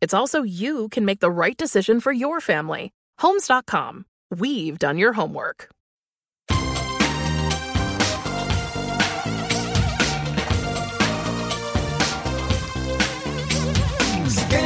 It's also you can make the right decision for your family. Homes.com. We've done your homework. Scandal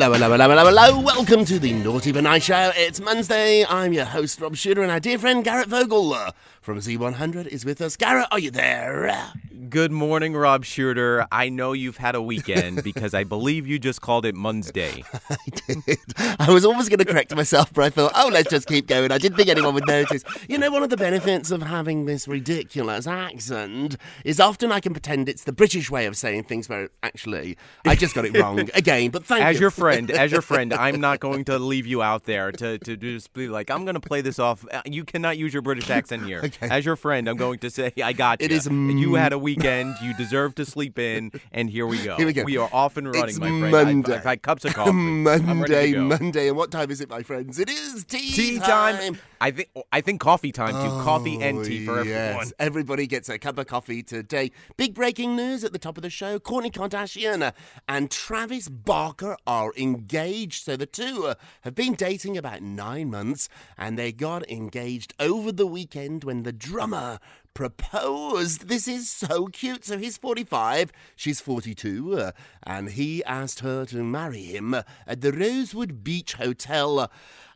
Hello, hello, hello, hello, hello. Welcome to the Naughty But Nice Show. It's Monday. I'm your host, Rob Shooter, and our dear friend Garrett Vogel uh, from Z100 is with us. Garrett, are you there? Good morning, Rob Shooter. I know you've had a weekend because I believe you just called it Mun's Day. I did. I was almost going to correct myself, but I thought, oh, let's just keep going. I didn't think anyone would notice. You know, one of the benefits of having this ridiculous accent is often I can pretend it's the British way of saying things, where actually I just got it wrong again. But thank you. As you. your friend, as your friend, I'm not going to leave you out there to, to just be like, I'm going to play this off. Uh, You cannot use your British accent here. Okay. As your friend, I'm going to say, I got you. It is You had a weekend. You deserve to sleep in, and here we go. Here we go. We are off and running, It's my friend. Monday. I've, had cups of coffee. I'm ready to Monday. Monday, and what time is it, my friends? It is tea, Tea time. I think I think coffee time too. coffee and tea for Oh, yes. everyone. Everybody gets a cup of coffee today. Big breaking news at the top of the show. Kourtney Kardashian and Travis Barker are engaged. So the two uh, have been dating about nine months and they got engaged over the weekend when the drummer proposed. This is so cute. So he's 45, she's 42, uh, and he asked her to marry him at the Rosewood Beach Hotel.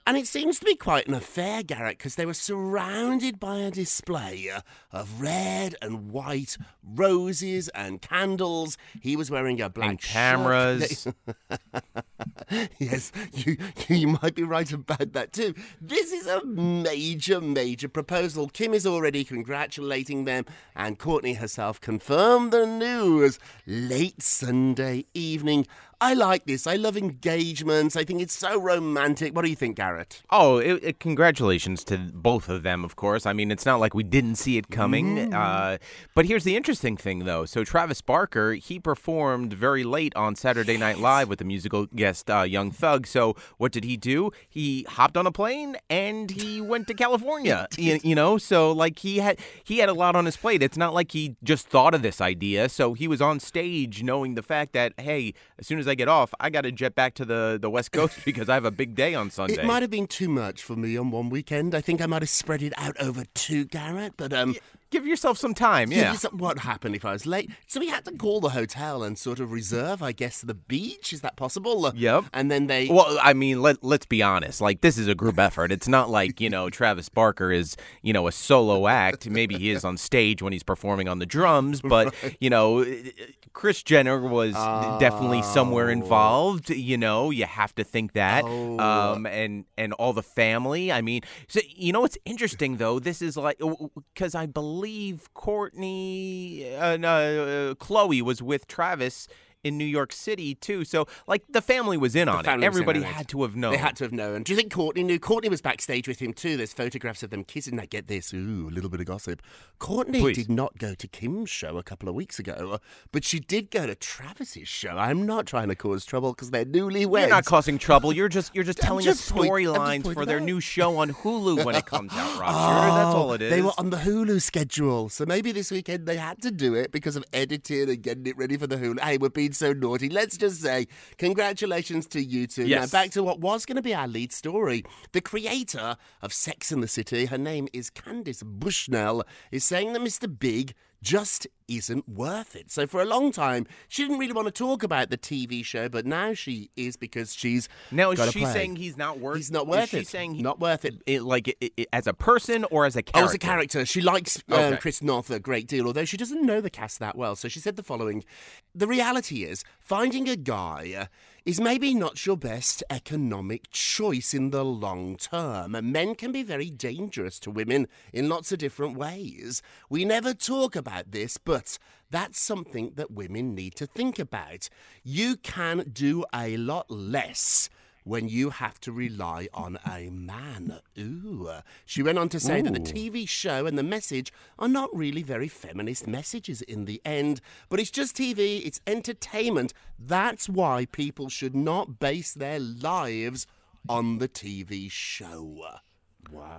And it seems to be quite an affair, Garrett, because they were surrounded by a display uh, of red and white roses and candles. He was wearing a black And shirt. cameras. yes, you you might be right about that too. This is a major, major proposal. Kim is already congratulating them, and Kourtney herself confirmed the news late Sunday evening. I like this. I love engagements. I think it's so romantic. What do you think, Garrett? Oh, it, it- congratulations to both of them, of course. I mean, it's not like we didn't see it coming. Uh, but here's the interesting thing, though. So, Travis Barker, he performed very late on Saturday Night Live with the musical guest uh, Young Thug. So, what did he do? He hopped on a plane and he went to California. you, you know, so like he had he had a lot on his plate. It's not like he just thought of this idea. So he was on stage knowing the fact that hey, as soon as I get off, I got to jet back to the the West Coast because I have a big day on Sunday. It might have been too much for me on one weekend. I think I might have spread it out over two, Garrett. But um, give yourself some time. Yeah. yourself- what happened if I was late? So we had to call the hotel and sort of reserve, I guess, the beach. Is that possible? Yep. And then they. Well, I mean, let let's be honest. Like this is a group effort. It's not like you know Travis Barker is you know a solo act. Maybe he is on stage when he's performing on the drums, but you know, Kris Jenner was definitely somewhere involved. You know, you have to think that. Oh. Um, and and all the family. I mean, so you know what's interesting though? This is like because I believe Kourtney, uh, no, uh, Khloe was with Travis. In New York City too, so like the family was in The on it. family was in Everybody on it. had to have known. They had to have known. Do you think Kourtney knew? Kourtney was backstage with him too. There's photographs of them kissing. Now get this, ooh, a little bit of gossip. Kourtney Please. did not go to Kim's show a couple of weeks ago, but she did go to Travis's show. I'm not trying to cause trouble because they're newlyweds. You're not causing trouble. You're just you're just telling just us storylines for their out. new show on Hulu when it comes out, Rob Shooter. That's oh, all it is. Oh, They were on the Hulu schedule, so maybe this weekend they had to do it because of editing and getting it ready for the Hulu. Hey, we're being so naughty. Let's just say congratulations to you two. Yes. Now back to what was going to be our lead story. The creator of Sex in the City, her name is Candace Bushnell, is saying that Mr. Big just isn't worth it. So for a long time, she didn't really want to talk about the TV show, but now she is because she's now is got she play. saying he's not worth? It. He's not worth is she it. saying he, Not worth it. it like it, it- as a person or as a character? Oh, as a character. She likes um, Okay. Chris Noth a great deal, although she doesn't know the cast that well. So she said the following The reality is, finding a guy uh, is maybe not your best economic choice in the long term. Men can be very dangerous to women in lots of different ways. We never talk about this, but that's something that women need to think about. You can do a lot less when you have to rely on a man. Ooh. She went on to say that the TV show and the message are not really very feminist messages in the end, but it's just TV, it's entertainment. That's why people should not base their lives on the TV show.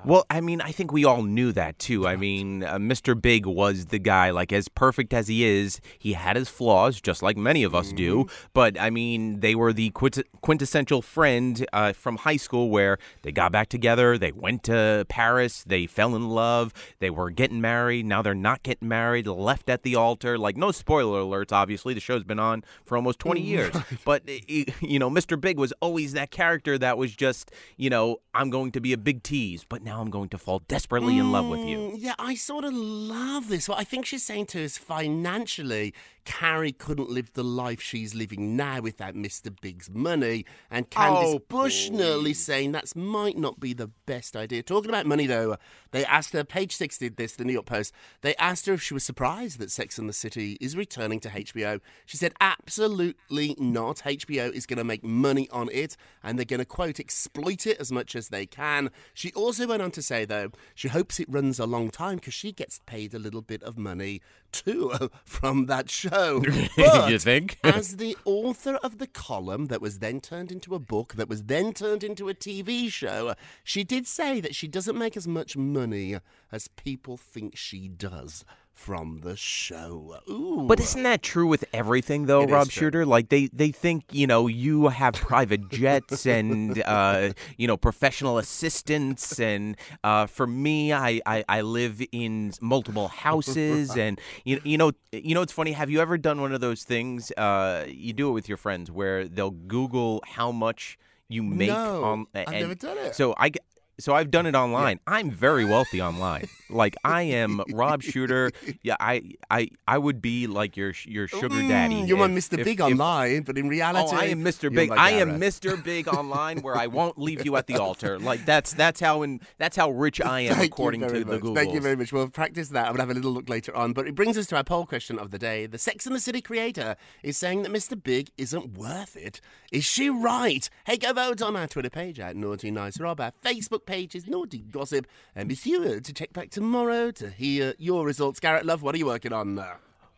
Well, I mean, I think we all knew that too. I mean, uh, Mr. Big was the guy, like as perfect as he is, he had his flaws, just like many of us do. But I mean, they were the quint- quintessential friend uh, from high school where they got back together, they went to Paris, they fell in love, they were getting married. Now they're not getting married, left at the altar. Like, no spoiler alerts, obviously. The show's been on for almost 20 years. But, you know, Mr. Big was always that character that was just, you know, I'm going to be a big tease, but now I'm going to fall desperately in love with you. Mm, Yeah, I sort of love this. What I think she's saying to us financially, Carrie couldn't live the life she's living now without Mr. Big's money. And Candace Oh, Bushnell is saying that might not be the best idea. Talking about money, though, they asked her, page six did this, the New York Post, they asked her if she was surprised that Sex and the City is returning to HBO. She said, absolutely not. HBO is going to make money on it, and they're going to, quote, exploit it as much as they can. She also went on to say, though, she hopes it runs a long time because she gets paid a little bit of money too from that show. But You think? as the author of the column that was then turned into a book, that was then turned into a TV show, she did say that she doesn't make as much money as people think she does from the show. Ooh. But isn't that true with everything, though, It Rob. Shooter? Like they, they think you know you have private jets and uh, you know professional assistants, and uh, for me, I, I, I live in multiple houses, and you you know you know it's funny. Have you ever done one of those things? Uh, you do it with your friends where they'll Google how much you make No, on. I've and never done it. So I. So I've done it online. I'm very wealthy online. Like I am Rob Shooter. Yeah, I I I would be like your your sugar daddy. Mm, You're my Mr. if- Big if- online, but in reality, Oh, I am Mr. Big. I am Mr. Big online, where I won't leave you at the altar. Like that's that's how in that's how rich I am Thank according to the much. Google. Thank you very much. We'll practice that. I'm to have a little look later on. But it brings us to our poll question of the day. The Sex and the City creator is saying that Mr. Big isn't worth it. Is she right? Hey, go vote on our Twitter page at Naughty Nice Rob. Our Facebook page is Naughty Gossip. And be sure to check back tomorrow to hear your results. Garrett Love, what are you working on now?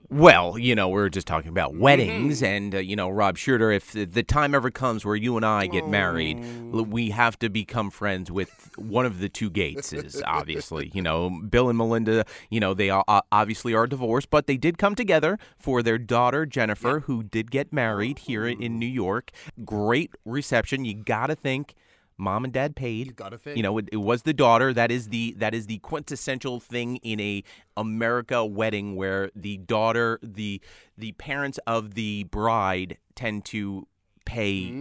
Well, you know, we are just talking about Mm-hmm. weddings, and uh, you know, Rob Shooter. If the, the time ever comes where you and I get married, Oh. we have to become friends with one of the two Gateses. Obviously, you know, Bill and Melinda. You know, they are, uh, obviously are divorced, but they did come together for their daughter Jennifer, who did get married here in New York. Great reception. You got to think Mom and dad paid. You gotta think. You know, it, it was the daughter. That is the that is the quintessential thing in a America wedding where the daughter, the the parents of the bride tend to pay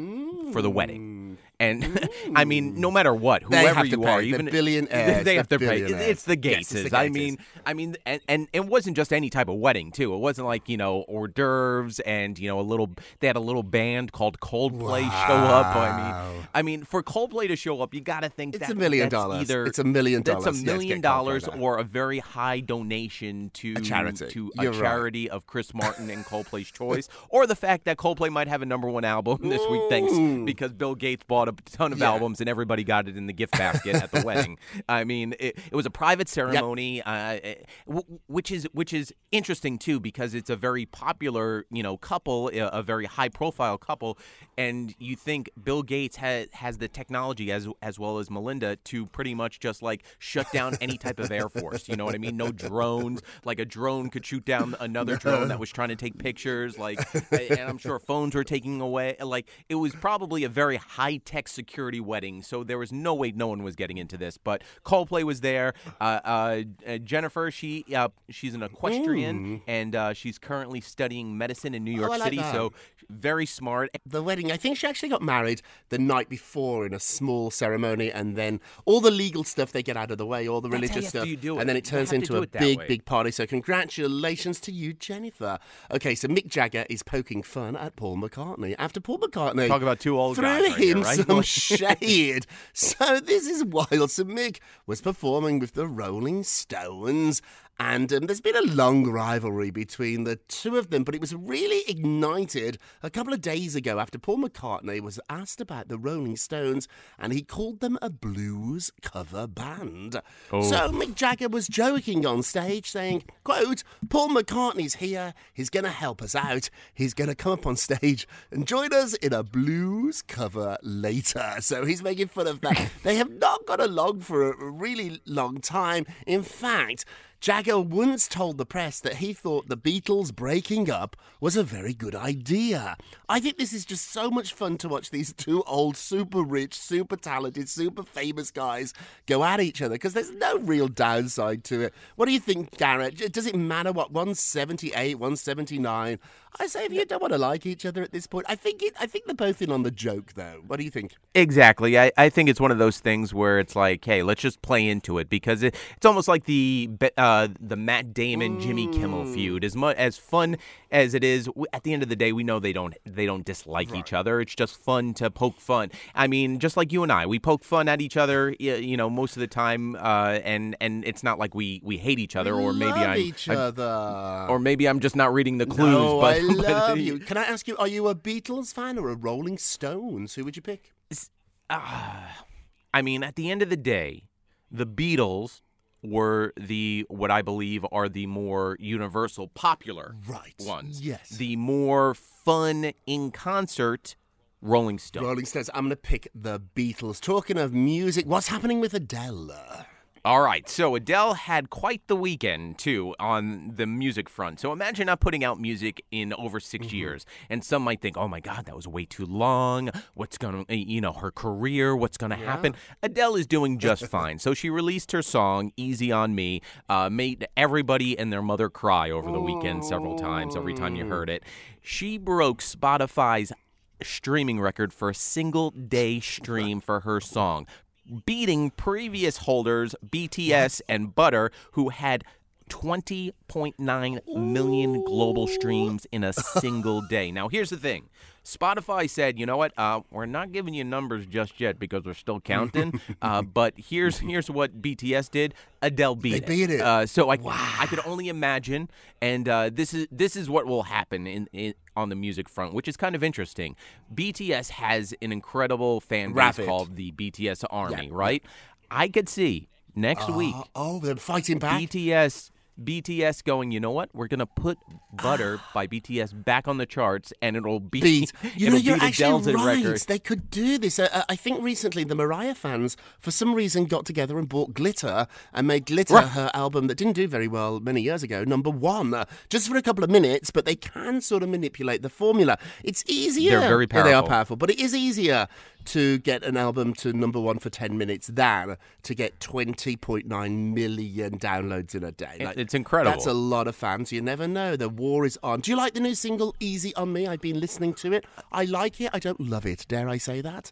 for the wedding. Mm. And I mean, mm. no matter what, whoever you are, pay. Even billionaires. they have They're to pay. It's the Yes, it's the I mean, I mean, and, and it wasn't just any type of wedding too. It wasn't like you know hors d'oeuvres and you know a little. They had a little band called Coldplay show up. I mean, I mean, for Coldplay to show up, you got to think It's that, a million dollars. Either It's a million That's dollars. a Yes, million Coldplay dollars or a very high donation to A charity. to You're a right. charity of Chris Martin and Coldplay's choice, or the fact that Coldplay might have a number one album this week, thanks because Bill Gates bought a ton of Yeah. albums and everybody got it in the gift basket at the wedding. I mean, it, it was a private ceremony, uh, eh, w- which is which is interesting too because it's a very popular, you know, couple, a, a very high profile couple, and you think Bill Gates has has the technology as as well as Melinda to pretty much just like shut down any type of air force. You know what I mean? No drones. Like a drone could shoot down another drone that was trying to take pictures. Like, eh, and I'm sure phones were taking away. Like, it was probably a very high tech security wedding. So there was no way no one was getting into this. But Coldplay was there. Uh, uh, uh, Jennifer, she uh, she's an equestrian and uh, she's currently studying medicine in New York Oh, I like City. that. So very smart. the wedding. I think she actually got married the night before in a small ceremony, and then all the legal stuff they get out of the way, all the That's religious stuff, to do it. and then it turns into a big, way. big party. So congratulations to you, Jennifer. Okay, so Mick Jagger is poking fun at Paul McCartney after Paul McCartney Talk about two old threw guys right here, him right? some shade. So this is wild. Mick was performing with the Rolling Stones. And um, there's been a long rivalry between the two of them, but it was really ignited a couple of days ago after Paul McCartney was asked about the Rolling Stones and he called them a blues cover band. Oh. So Mick Jagger was joking on stage saying, quote, Paul McCartney's here, he's going to help us out, he's going to come up on stage and join us in a blues cover later. So he's making fun of that. they have not got along for a really long time. In fact, Jagger once told the press that he thought the Beatles breaking up was a very good idea. I think this is just so much fun to watch these two old, super rich, super talented, super famous guys go at each other because there's no real downside to it. What do you think, Garrett? Does it matter what 178, 179? I say if you don't want to like each other at this point, I think it. I think they're both in on the joke, though. What do you think? Exactly. I, I think it's one of those things where it's like, hey, let's just play into it because it, it's almost like the be- uh, uh, the Matt Damon Jimmy Kimmel feud. As much as fun as it is, w- at the end of the day, we know they don't they don't dislike each other. It's just fun to poke fun. I mean, just like you and I, we poke fun at each other. y- You know, most of the time, uh, and and it's not like we we hate each other or maybe love I'm, each I'm- other. or maybe I'm just not reading the clues. No, but, I but- love you. Can I ask you, are you a Beatles fan or a Rolling Stones? Who would you pick? I mean, at the end of the day, the Beatles were the what I believe are the more universal popular Right. ones. Yes. The more fun in concert Rolling Stones. Rolling Stones. I'm going to pick the Beatles. Talking of music, what's happening with Adele? All right, so Adele had quite the weekend too on the music front. So imagine not putting out music in over 6 Mm-hmm. years, and some might think, "Oh my God, that was way too long. What's gonna, eh, you know, her career? What's gonna happen?" Adele is doing just fine. So she released her song "Easy on Me," uh, made everybody and their mother cry over the weekend several times. Every time you heard it, she broke Spotify's streaming record for a single day stream for her song, beating previous holders BTS and Butter, who had 20.9 million global streams in a single day. Now, here's the thing. Spotify said, you know what? Uh, we're not giving you numbers just yet because we're still counting. uh, but here's here's what BTS did. Adele beat They it. beat it. Uh, so I I could only imagine, and uh, this is this is what will happen in, in on the music front, which is kind of interesting. BTS has an incredible fan base Rapid. called the BTS Army, right? I could see next week Oh, they're fighting back. BTS BTS going, you know what? We're gonna put Butter by BTS back on the charts, and it'll be Beat. You know, you're actually right. record. They could do this. Uh, I think recently the Mariah fans, for some reason, got together and bought Glitter and made Glitter Right. her album that didn't do very well many years ago, number one, uh, just for a couple of minutes. But they can sort of manipulate the formula. It's easier. They're very Yeah, They are powerful. powerful, but it is easier to get an album to number one for 10 minutes than to get 20.9 million downloads in a day. It- it's incredible. That's a lot of fans. You never know. The war is on. Do you like the new single, Easy on Me? I've been listening to it. I like it. I don't love it. Dare I say that?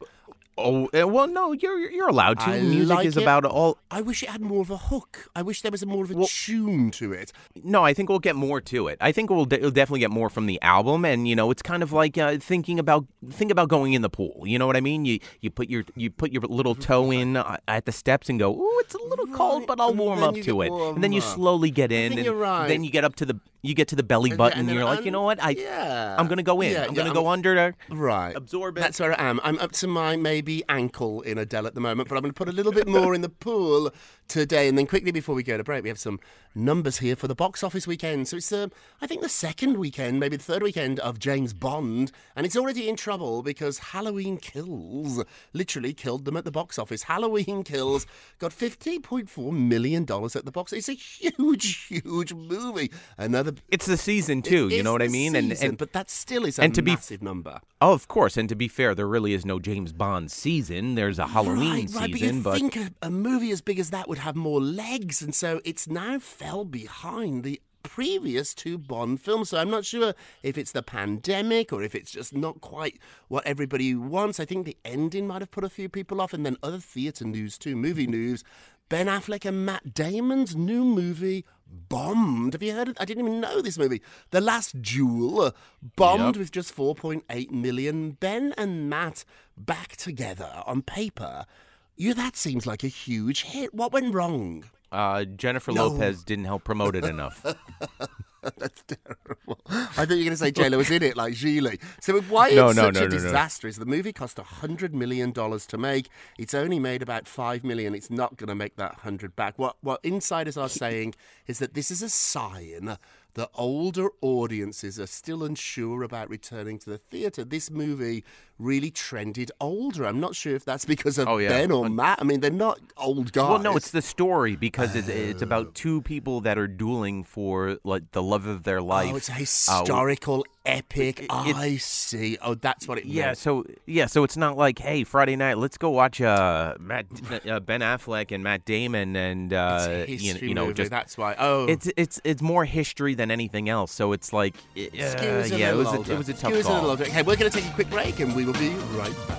Oh uh, well, no, you're you're allowed to. I Music like is it. about all. I wish it had more of a hook. I wish there was a more of a tune to it. No, I think we'll get more to it. I think we'll, de- we'll definitely get more from the album, and you know, it's kind of like uh, thinking about think about going in the pool. You know what I mean? You you put your you put your little toe in uh, at the steps and go, "Ooh, it's a little cold, but I'll and warm up to it." And then you slowly get in, and right. then you get up to the you get to the belly And button, then- and you're like, you know what? I yeah. I'm gonna go in. Yeah, I'm yeah, gonna I'm- go under. Right. Absorb it. That's where I am. I'm up to my maybe ankle in Adele at the moment, but I'm going to put a little bit more in the pool today. And then quickly before we go to break, we have some numbers here for the box office weekend. So it's, uh, I think, the second weekend, maybe the third weekend of James Bond. And it's already in trouble because Halloween Kills literally killed them at the box office. Halloween Kills got $15.4 million at the box. It's a huge, huge movie. Another. It's the season too. You know what I mean? And season, and but that still is a and to be- massive number. Oh, of course. And to be fair, there really is no James Bond season. There's a Halloween right, season, but you but think a, a movie as big as that would have more legs, and so it's now fell behind the previous two Bond films. So I'm not sure if it's the pandemic or if it's just not quite what everybody wants. I think the ending might have put a few people off, and then other theatre news too, movie news. Ben Affleck and Matt Damon's new movie bombed. Have you heard of I didn't even know this movie. The Last Duel bombed Yep. with just 4.8 million. Ben and Matt back together on paper. You that seems like a huge hit. What went wrong? uh, Jennifer No. Lopez didn't help promote it enough. That's terrible. I thought you were going to say J-Lo was in it, like Gigli. So why No, it's no, such no, a no, no. disaster is the movie cost $100 million to make. It's only made about 5 million. It's not going to make that 100 back. What, what insiders are saying is that this is a sign that older audiences are still unsure about returning to the theatre. This movie really trended older. I'm not sure if that's because of Oh, yeah. Ben or Matt. I mean, they're not old guys. Well, no, it's the story because it, it's about two people that are dueling for like the love of their life. Oh, it's a Uh, historical epic. it- I see. Oh, that's what it yeah, meant. so yeah, so it's not like hey Friday night, let's go watch uh, Matt uh, Ben Affleck and Matt Damon and uh, It's a you, history you know movie, just that's why. Oh, it's it's it's more history than anything else. So it's like uh, Skews a yeah, it was a, it was a tough a little call. older. Okay, we're going to take a quick break and we will be right back.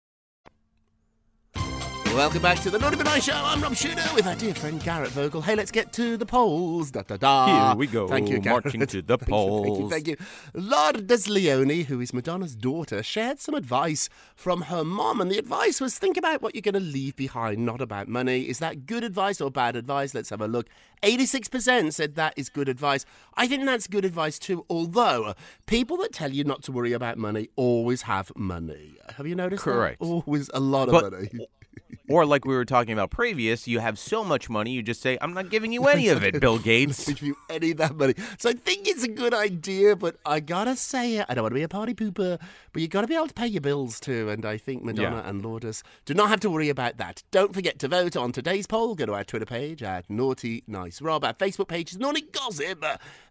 Welcome back to the Naughty But Nice Show. I'm Rob Shooter with our dear friend Garrett Vogel. Hey, let's get to the polls. Da da da. Here we go, Thank you, Garrett. marching to the Thank you, Thank you, thank you. Lourdes Leone, who is Madonna's daughter, shared some advice from her mom, and the advice was think about what you're going to leave behind, not about money. Is that good advice or bad advice? Let's have a look. 86% said that is good advice. I think that's good advice too, although people that tell you not to worry about money always have money. Have you noticed that? Correct. Always a lot of But- money. Or like we were talking about previous, you have so much money, you just say, "I'm not giving you any of it, Bill Gates." give you any of that money. So I think it's a good idea, but I gotta say it. I don't want to be a party pooper, but you gotta be able to pay your bills too. And I think Madonna Yeah. and Lourdes do not have to worry about that. Don't forget to vote on today's poll. Go to our Twitter page at Naughty Nice Rob. Our Facebook page is Naughty Gossip,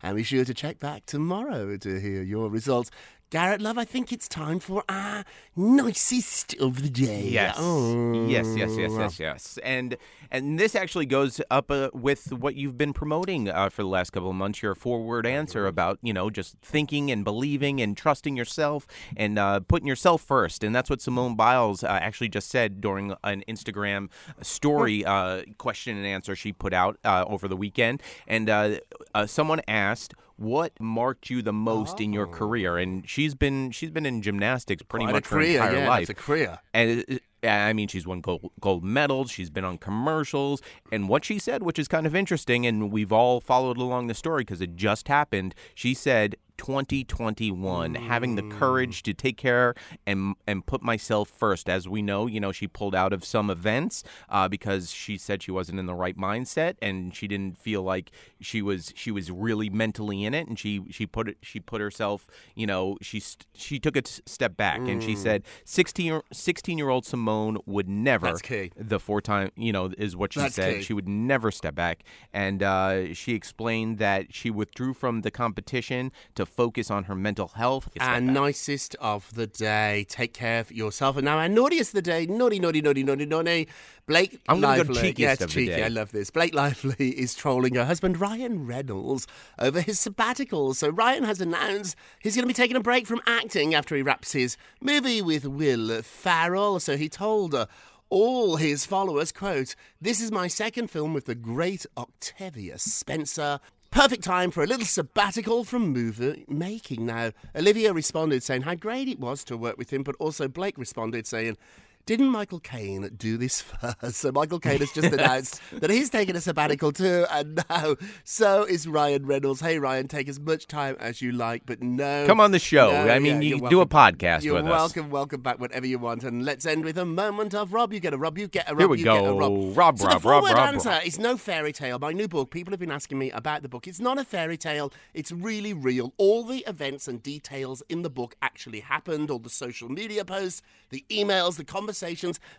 and be sure to check back tomorrow to hear your results. Garrett Love, I think it's time for our nicest of the day. Yes. Oh. Yes, yes, yes, yes, yes. And and this actually goes up uh, with what you've been promoting uh, for the last couple of months. Your four-word answer about you know just thinking and believing and trusting yourself and uh, putting yourself first. And that's what Simone Biles uh, actually just said during an Instagram story uh, question and answer she put out uh, over the weekend. And uh, uh, someone asked. What marked you the most in your oh. career? And she's been she's been in gymnastics pretty Quite much her career, entire yeah, life. that's a career. And it- I mean, she's won gold, gold medals. She's been on commercials. And what she said, which is kind of interesting, and we've all followed along the story because it just happened. She said, 2021, having the courage to take care and and put myself first. As we know, you know, she pulled out of some events uh, because she said she wasn't in the right mindset and she didn't feel like she was she was really mentally in it. And she she put it she put herself, you know, she she took a t- step back and she Mm. said 16 year, 16 year old Simone would never the four time you know is what she That's said key. she would never step back and uh, she explained that she withdrew from the competition to focus on her mental health Our nicest of the day. Take care of yourself. And now our naughtiest of the day. Naughty, naughty, naughty, naughty, naughty. Blake I'm go Lively. cheekiest yeah, it's cheeky. I love this. Blake Lively is trolling her husband Ryan Reynolds over his sabbatical. So Ryan has announced he's going to be taking a break from acting after he wraps his movie with Will Ferrell. So he told her all his followers, quote, This is my second film with the great Octavia Spencer. Perfect time for a little sabbatical from movie making. Now, Olivia responded saying how great it was to work with him, but also Blake responded saying, didn't Michael Caine do this first? So Michael Caine has just announced that he's taking a sabbatical too, and now so is Ryan Reynolds. Hey Ryan, take as much time as you like, but no. Come on the show. No, I mean, yeah, you do a podcast You're with us. welcome, welcome back whenever you want. And let's end with a moment of Rob. You get a Rob, you get a Rob, Here we you get a go. Rob. Rob, so Rob, the Rob, forward Rob, answer Rob. is no fairy tale. My new book. People have been asking me about the book. It's not a fairy tale. It's really real. All the events and details in the book actually happened. All the social media posts, the emails, the conversations.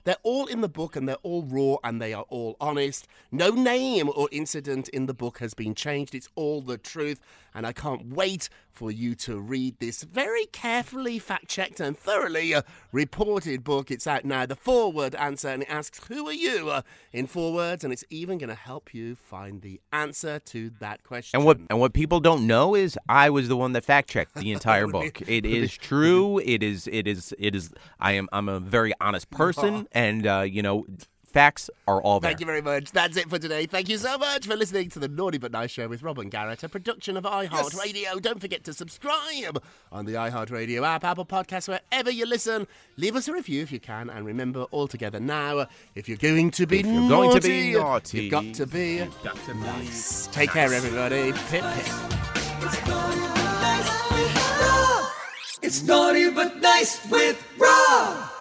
They're all in the book and they're all raw and they are all honest. No name or incident in the book has been changed. It's all the truth. And I can't wait for you to read this very carefully fact checked and thoroughly uh, reported book. It's out now. The Four Word Answer and it asks, Who are you? Uh, in four words. And it's even going to help you find the answer to that question. And what and what people don't know is I was the one that fact checked the entire book. It is true. It is. It is. It is. I am. I'm a very honest person, and uh, you know, facts are all there. Thank you very much. That's it for today. Thank you so much for listening to the Naughty But Nice Show with Rob and Garrett, a production of iHeartRadio. Don't forget to subscribe on the iHeartRadio app, Apple Podcasts, wherever you listen. Leave us a review if you can, and remember all together now, if you're going to be If you're going to be naughty, naughty, you've got to be you've got to be nice. Take care, everybody. Pip pip. It's naughty but nice with Rob.